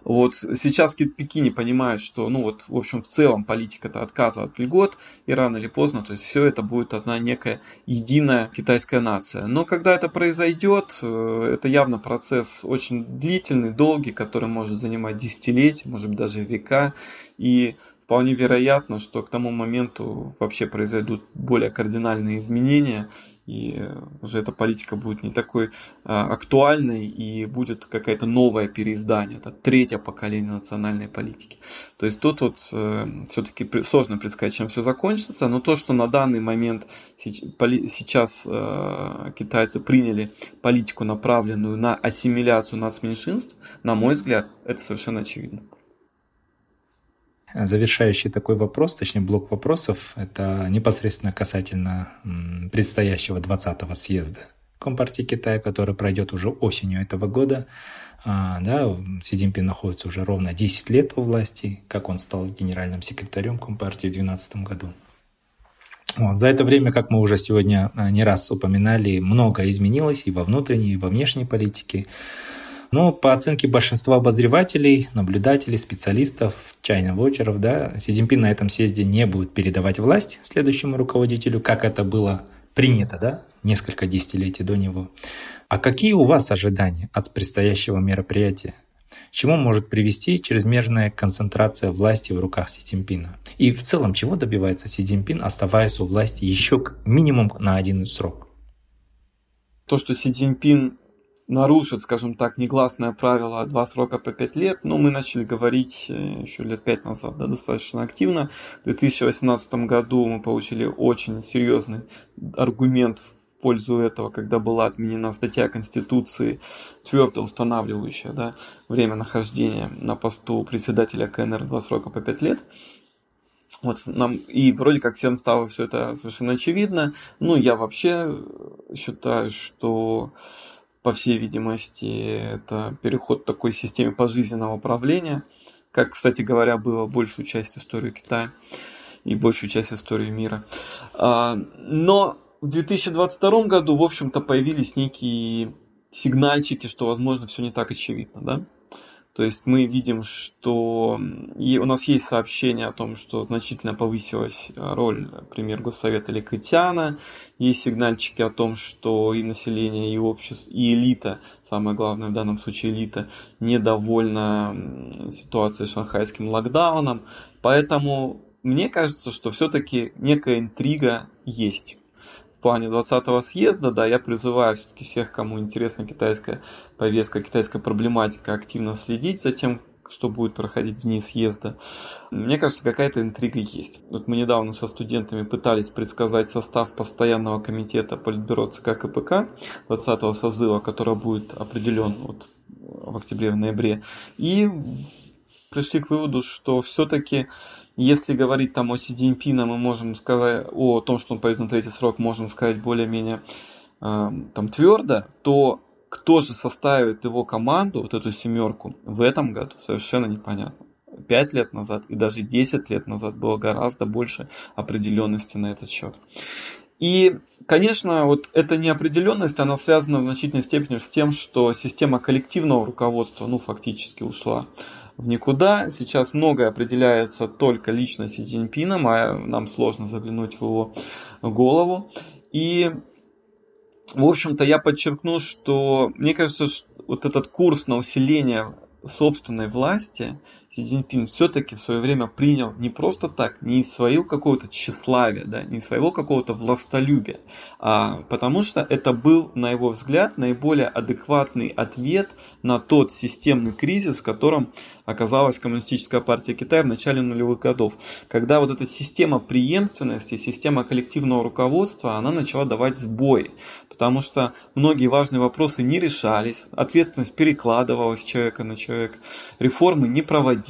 Вот сейчас Пекине понимают, что, ну вот, в общем, в целом политика-то отказа от льгот, и рано или поздно, то есть все это будет одна некая единая китайская нация. Но когда это произойдет, э, это явно процесс очень длительный, долгий, который может занимать десятилетия, может быть даже века, и вполне вероятно, что к тому моменту вообще произойдут более кардинальные изменения, и уже эта политика будет не такой а, актуальной, и будет какая-то новое переиздание, это третье поколение национальной политики. То есть тут вот э, все-таки сложно предсказать, чем все закончится, но то, что на данный момент сейчас э, китайцы приняли политику, направленную на ассимиляцию нацменьшинств, на мой взгляд, это совершенно очевидно. Завершающий такой вопрос, точнее блок вопросов, это непосредственно касательно предстоящего 20-го съезда Компартии Китая, который пройдет уже осенью этого года. А, да, Си Цзиньпин находится уже ровно 10 лет у власти, как он стал генеральным секретарем Компартии в 2012 году. Вот. За это время, как мы уже сегодня а, не раз упоминали, многое изменилось и во внутренней, и во внешней политике. Но по оценке большинства обозревателей, наблюдателей, специалистов, чайно-вочеров, да, Си Цзиньпин на этом съезде не будет передавать власть следующему руководителю, как это было принято, да, несколько десятилетий до него. А какие у вас ожидания от предстоящего мероприятия? чему может привести чрезмерная концентрация власти в руках Си Цзиньпина? И в целом, чего добивается Си Цзиньпин, оставаясь у власти еще минимум на один срок? То, что Си Цзиньпин нарушит, скажем так, негласное правило два срока по пять лет, но мы начали говорить э, еще лет пять назад, да, достаточно активно. В 2018 году мы получили очень серьезный аргумент в пользу этого, когда была отменена статья Конституции, твердо устанавливающая да, время нахождения на посту председателя КНР два срока по пять лет. Вот нам и вроде как всем стало все это совершенно очевидно. Ну, я вообще считаю, что по всей видимости, это переход к такой системе пожизненного управления, как, кстати говоря, было большую часть истории Китая и большую часть истории мира. А, но в 2022 году, в общем-то, появились некие сигнальчики, что, возможно, все не так очевидно, да? То есть мы видим, что и у нас есть сообщение о том, что значительно повысилась роль премьер Госсовета Ликытяна. Есть сигнальчики о том, что и население, и общество, и элита, самое главное в данном случае элита, недовольна ситуацией с шанхайским локдауном. Поэтому мне кажется, что все-таки некая интрига есть плане 20-го съезда, да, я призываю все-таки всех, кому интересна китайская повестка, китайская проблематика, активно следить за тем, что будет проходить в дни съезда. Мне кажется, какая-то интрига есть. Вот мы недавно со студентами пытались предсказать состав постоянного комитета Политбюро ЦК КПК 20-го созыва, который будет определен вот в октябре-ноябре. И пришли к выводу, что все-таки если говорить там о Си Цзиньпине, мы можем сказать о том, что он пойдет на третий срок, можем сказать более-менее э, там твердо, то кто же составит его команду, вот эту семерку, в этом году совершенно непонятно. Пять лет назад и даже 10 лет назад было гораздо больше определенности на этот счет. И, конечно, вот эта неопределенность, она связана в значительной степени с тем, что система коллективного руководства, ну, фактически ушла в никуда. Сейчас многое определяется только лично Си Цзиньпином, а нам сложно заглянуть в его голову. И, в общем-то, я подчеркну, что мне кажется, что вот этот курс на усиление собственной власти Си Цзиньпин все-таки в свое время принял не просто так, не из своего какого-то тщеславия, да, не из своего какого-то властолюбия, а потому что это был, на его взгляд, наиболее адекватный ответ на тот системный кризис, в котором оказалась Коммунистическая партия Китая в начале нулевых годов, когда вот эта система преемственности, система коллективного руководства, она начала давать сбои, потому что многие важные вопросы не решались, ответственность перекладывалась человека на человека, реформы не проводились,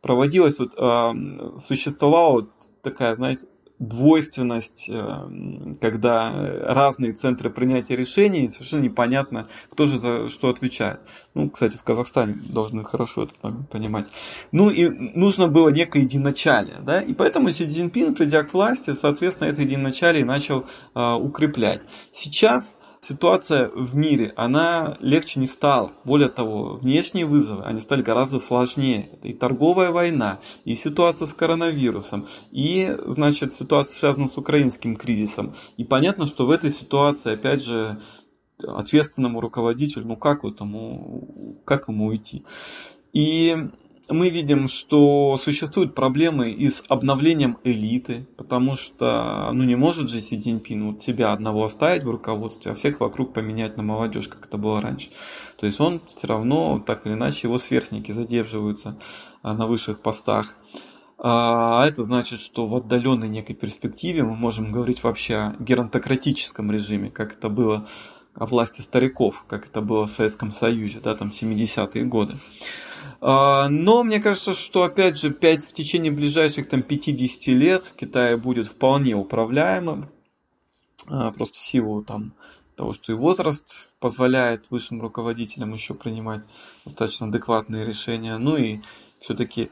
проводилась вот, э, существовала вот такая, знаете, двойственность, э, когда разные центры принятия решений, совершенно непонятно, кто же за что отвечает. Ну, кстати, в Казахстане должны хорошо это понимать. Ну, и нужно было некое единоначалие, да, и поэтому Си Цзиньпин, придя к власти, соответственно, это единоначалие начал э, укреплять. Сейчас ситуация в мире, она легче не стала. Более того, внешние вызовы, они стали гораздо сложнее. Это и торговая война, и ситуация с коронавирусом, и, значит, ситуация связана с украинским кризисом. И понятно, что в этой ситуации, опять же, ответственному руководителю, ну как этому, как ему уйти? И мы видим, что существуют проблемы и с обновлением элиты, потому что ну, не может же Си Цзиньпин вот себя одного оставить в руководстве, а всех вокруг поменять на молодежь, как это было раньше. То есть он все равно, так или иначе, его сверстники задерживаются а, на высших постах. А это значит, что в отдаленной некой перспективе мы можем говорить вообще о геронтократическом режиме, как это было о власти стариков, как это было в Советском Союзе, да, там 70-е годы. А, но мне кажется, что опять же 5 в течение ближайших там 50 лет в Китае будет вполне управляемым. А, просто в силу там того, что и возраст позволяет высшим руководителям еще принимать достаточно адекватные решения. Ну и все-таки,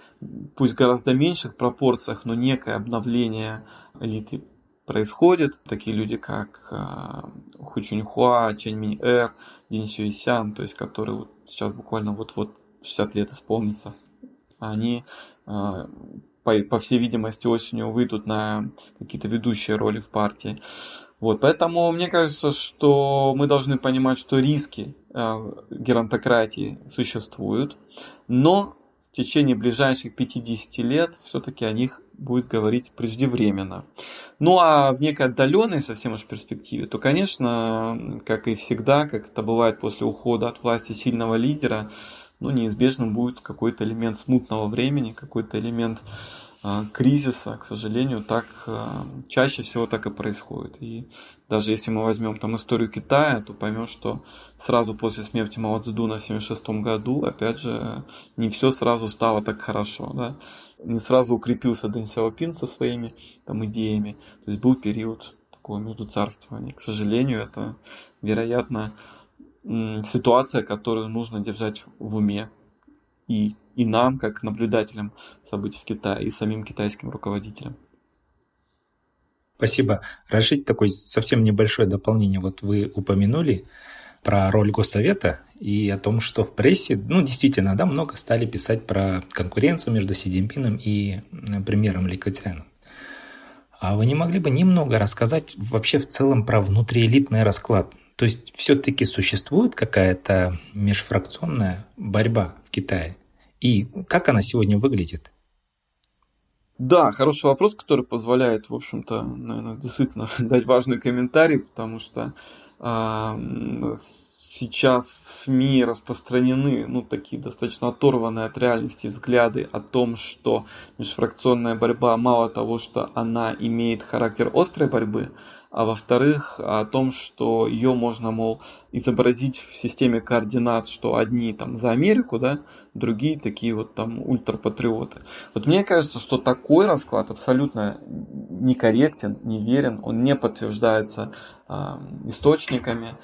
пусть в гораздо меньших пропорциях, но некое обновление элиты происходит. Такие люди, как э, Ху Чуньхуа, Чэнь Минь Эр, Дин Сюисян, то есть которые вот сейчас буквально вот-вот 60 лет исполнится, они, по, по всей видимости, осенью выйдут на какие-то ведущие роли в партии. Вот, поэтому мне кажется, что мы должны понимать, что риски э, геронтократии существуют, но в течение ближайших 50 лет все-таки о них будет говорить преждевременно. Ну а в некой отдаленной совсем уж перспективе, то, конечно, как и всегда, как это бывает после ухода от власти сильного лидера, ну, неизбежным будет какой-то элемент смутного времени, какой-то элемент э, кризиса, к сожалению, так э, чаще всего так и происходит. И даже если мы возьмем там историю Китая, то поймем, что сразу после смерти Мао Цзэдуна в 1976 году, опять же, не все сразу стало так хорошо, да, не сразу укрепился Дэн Сяопин со своими там идеями, то есть был период такого междуцарствования. К сожалению, это, вероятно, ситуация, которую нужно держать в уме и, и нам, как наблюдателям событий в Китае, и самим китайским руководителям. Спасибо. Разрешите такое совсем небольшое дополнение. Вот вы упомянули про роль Госсовета и о том, что в прессе, ну, действительно, да, много стали писать про конкуренцию между Си Цзиньпином и премьером Ли Кэцяном. А вы не могли бы немного рассказать вообще в целом про внутриэлитный расклад? То есть все-таки существует какая-то межфракционная борьба в Китае? И как она сегодня выглядит? Да, хороший вопрос, который позволяет, в общем-то, наверное, действительно дать важный комментарий, потому что э, сейчас в СМИ распространены ну, такие достаточно оторванные от реальности взгляды о том, что межфракционная борьба мало того, что она имеет характер острой борьбы, а во-вторых, о том, что ее можно, мол, изобразить в системе координат, что одни там за Америку, да, другие такие вот там ультрапатриоты. Вот мне кажется, что такой расклад абсолютно некорректен, неверен, он не подтверждается э, источниками.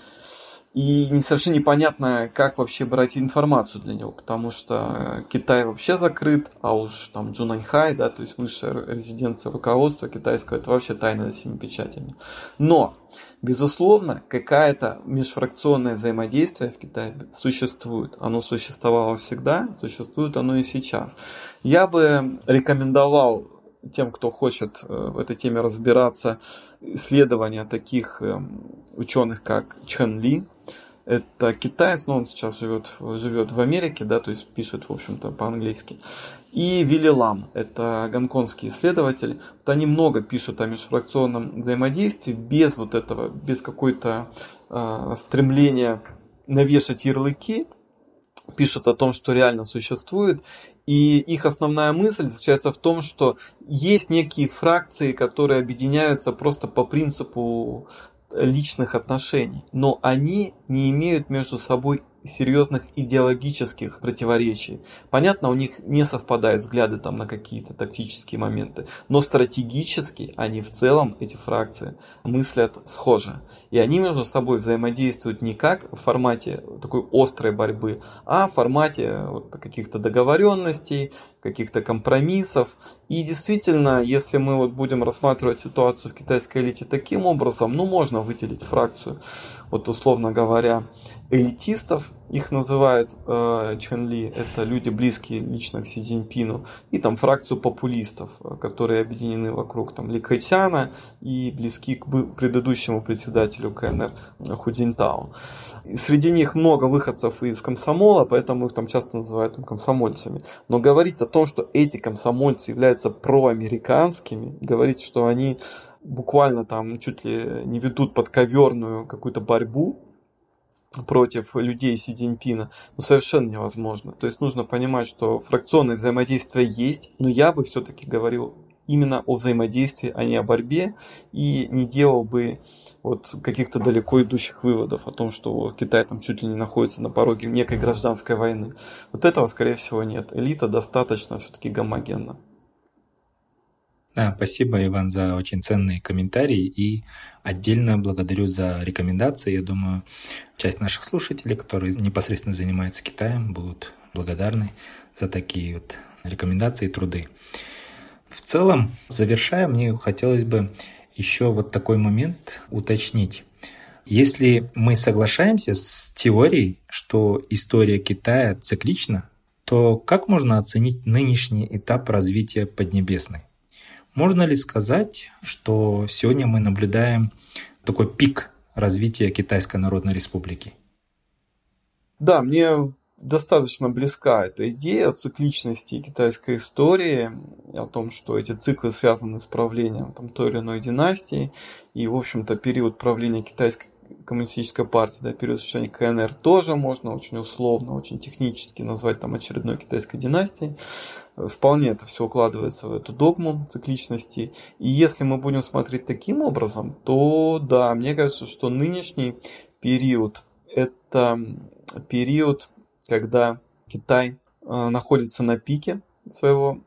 И не совершенно непонятно, как вообще брать информацию для него, потому что Китай вообще закрыт, а уж там Джунаньхай, да, то есть высшая резиденция руководства китайского, это вообще тайна за всеми печатями. Но, безусловно, какая-то межфракционное взаимодействие в Китае существует. Оно существовало всегда, существует оно и сейчас. Я бы рекомендовал тем, кто хочет э, в этой теме разбираться, исследования таких эм, ученых, как Чен Ли, это китаец, но он сейчас живет, живет в Америке, да, то есть пишет, в общем-то, по-английски. И Вилли Лам, это гонконгский исследователь. Вот они много пишут о межфракционном взаимодействии без вот этого, без какой-то э, стремления навешать ярлыки, пишут о том, что реально существует. И их основная мысль заключается в том, что есть некие фракции, которые объединяются просто по принципу личных отношений, но они не имеют между собой серьезных идеологических противоречий. Понятно, у них не совпадают взгляды там на какие-то тактические моменты, но стратегически они в целом, эти фракции, мыслят схоже. И они между собой взаимодействуют не как в формате такой острой борьбы, а в формате вот каких-то договоренностей, каких-то компромиссов. И действительно, если мы вот будем рассматривать ситуацию в китайской элите таким образом, ну можно выделить фракцию, вот условно говоря, элитистов, их называют э, Чен Ли, это люди близкие лично к Си Цзиньпину, и там фракцию популистов, э, которые объединены вокруг там Ли Кэтяна и близки к предыдущему председателю КНР Худинтау. И среди них много выходцев из комсомола, поэтому их там часто называют там, комсомольцами. Но говорить о том, что эти комсомольцы являются проамериканскими, говорить, что они буквально там чуть ли не ведут подковерную какую-то борьбу, против людей Си Цзиньпина, ну, совершенно невозможно. То есть нужно понимать, что фракционное взаимодействие есть, но я бы все-таки говорил именно о взаимодействии, а не о борьбе, и не делал бы вот каких-то далеко идущих выводов о том, что Китай там чуть ли не находится на пороге некой гражданской войны. Вот этого, скорее всего, нет. Элита достаточно все-таки гомогенна. Да, спасибо, Иван, за очень ценные комментарии и отдельно благодарю за рекомендации. Я думаю, часть наших слушателей, которые непосредственно занимаются Китаем, будут благодарны за такие вот рекомендации и труды. В целом, завершая, мне хотелось бы еще вот такой момент уточнить. Если мы соглашаемся с теорией, что история Китая циклична, то как можно оценить нынешний этап развития Поднебесной? Можно ли сказать, что сегодня мы наблюдаем такой пик развития Китайской Народной Республики? Да, мне достаточно близка эта идея о цикличности китайской истории, о том, что эти циклы связаны с правлением там, той или иной династии, и, в общем-то, период правления китайской коммунистической партии, да, период существования КНР тоже можно очень условно, очень технически назвать там очередной китайской династией. Вполне это все укладывается в эту догму цикличности. И если мы будем смотреть таким образом, то да, мне кажется, что нынешний период это период когда Китай э, находится на пике своего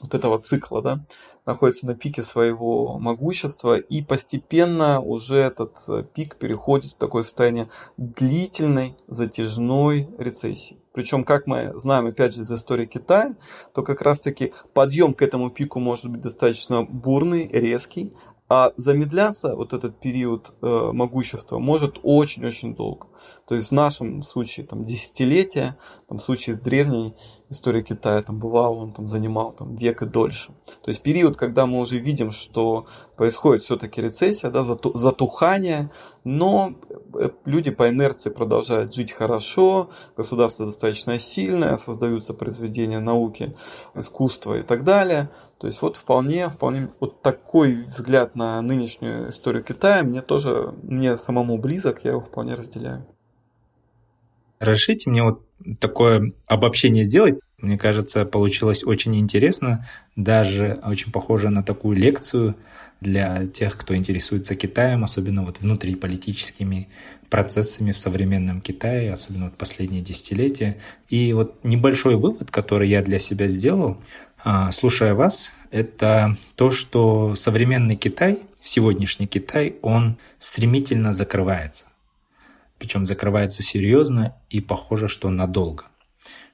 вот этого цикла, да, находится на пике своего могущества, и постепенно уже этот э, пик переходит в такое состояние длительной, затяжной рецессии. Причем, как мы знаем, опять же, из истории Китая, то как раз-таки подъем к этому пику может быть достаточно бурный, резкий, а замедляться вот этот период э, могущества может очень-очень долго. То есть в нашем случае там десятилетия, там в случае с древней историей Китая там бывало, он там занимал там век и дольше. То есть период, когда мы уже видим, что происходит все-таки рецессия, да, затухание, но э, люди по инерции продолжают жить хорошо, государство достаточно сильное, создаются произведения науки, искусства и так далее. То есть вот вполне, вполне вот такой взгляд на нынешнюю историю Китая мне тоже, мне самому близок, я его вполне разделяю. Разрешите мне вот такое обобщение сделать? Мне кажется, получилось очень интересно, даже очень похоже на такую лекцию для тех, кто интересуется Китаем, особенно вот внутриполитическими процессами в современном Китае, особенно вот последние десятилетия. И вот небольшой вывод, который я для себя сделал, а, слушая вас, это то, что современный Китай, сегодняшний Китай, он стремительно закрывается. Причем закрывается серьезно и похоже, что надолго.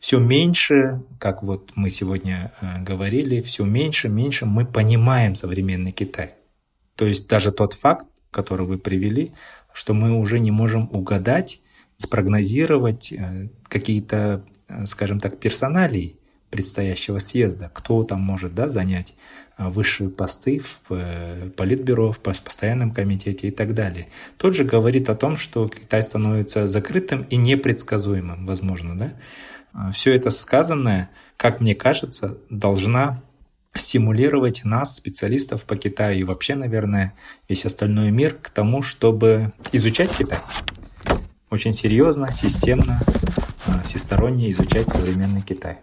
Все меньше, как вот мы сегодня э, говорили, все меньше, меньше мы понимаем современный Китай. То есть даже тот факт, который вы привели, что мы уже не можем угадать, спрогнозировать э, какие-то, э, скажем так, персоналии предстоящего съезда, кто там может да, занять высшие посты в политбюро, в постоянном комитете и так далее. Тот же говорит о том, что Китай становится закрытым и непредсказуемым, возможно. Да? Все это сказанное, как мне кажется, должна стимулировать нас, специалистов по Китаю и вообще, наверное, весь остальной мир к тому, чтобы изучать Китай. Очень серьезно, системно, а, всесторонне изучать современный Китай.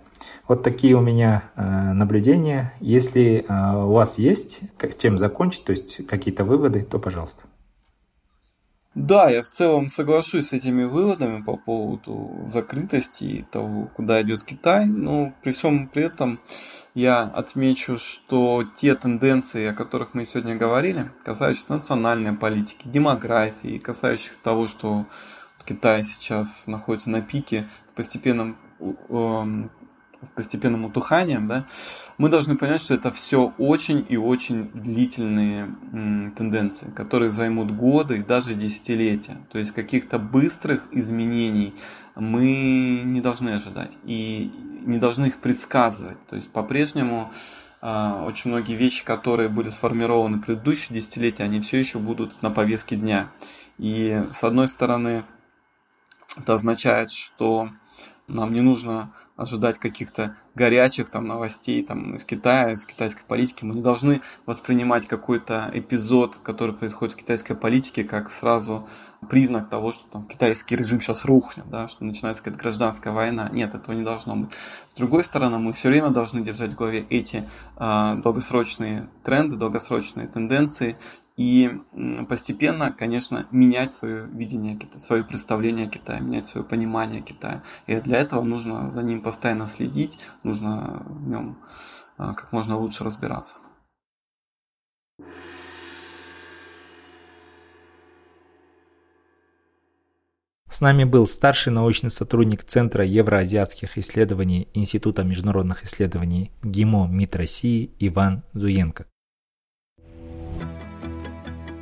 Вот такие у меня э, наблюдения. Если э, у вас есть чем закончить, то есть какие-то выводы, то пожалуйста. Да, я в целом соглашусь с этими выводами по поводу закрытости и того, куда идет Китай, но при всем при этом я отмечу, что те тенденции, о которых мы сегодня говорили, касающиеся национальной политики, демографии, касающиеся того, что Китай сейчас находится на пике с постепенным эм, с постепенным утуханием, да, мы должны понять, что это все очень и очень длительные м, тенденции, которые займут годы и даже десятилетия. То есть каких-то быстрых изменений мы не должны ожидать и не должны их предсказывать. То есть по-прежнему э, очень многие вещи, которые были сформированы в предыдущие десятилетия, они все еще будут на повестке дня. И с одной стороны, это означает, что нам не нужно ожидать каких-то горячих там новостей там из Китая, из китайской политики. Мы не должны воспринимать какой-то эпизод, который происходит в китайской политике, как сразу признак того, что там китайский режим сейчас рухнет, да, что начинается какая-то гражданская война. Нет, этого не должно быть. С другой стороны, мы все время должны держать в голове эти э, долгосрочные тренды, долгосрочные тенденции и постепенно, конечно, менять свое видение Китая, свое представление о Китае, менять свое понимание Китая. И для этого нужно за ним постоянно следить, нужно в нем а, как можно лучше разбираться. С нами был старший научный сотрудник Центра евроазиатских исследований Института международных исследований ГИМО МИД России Иван Зуенко.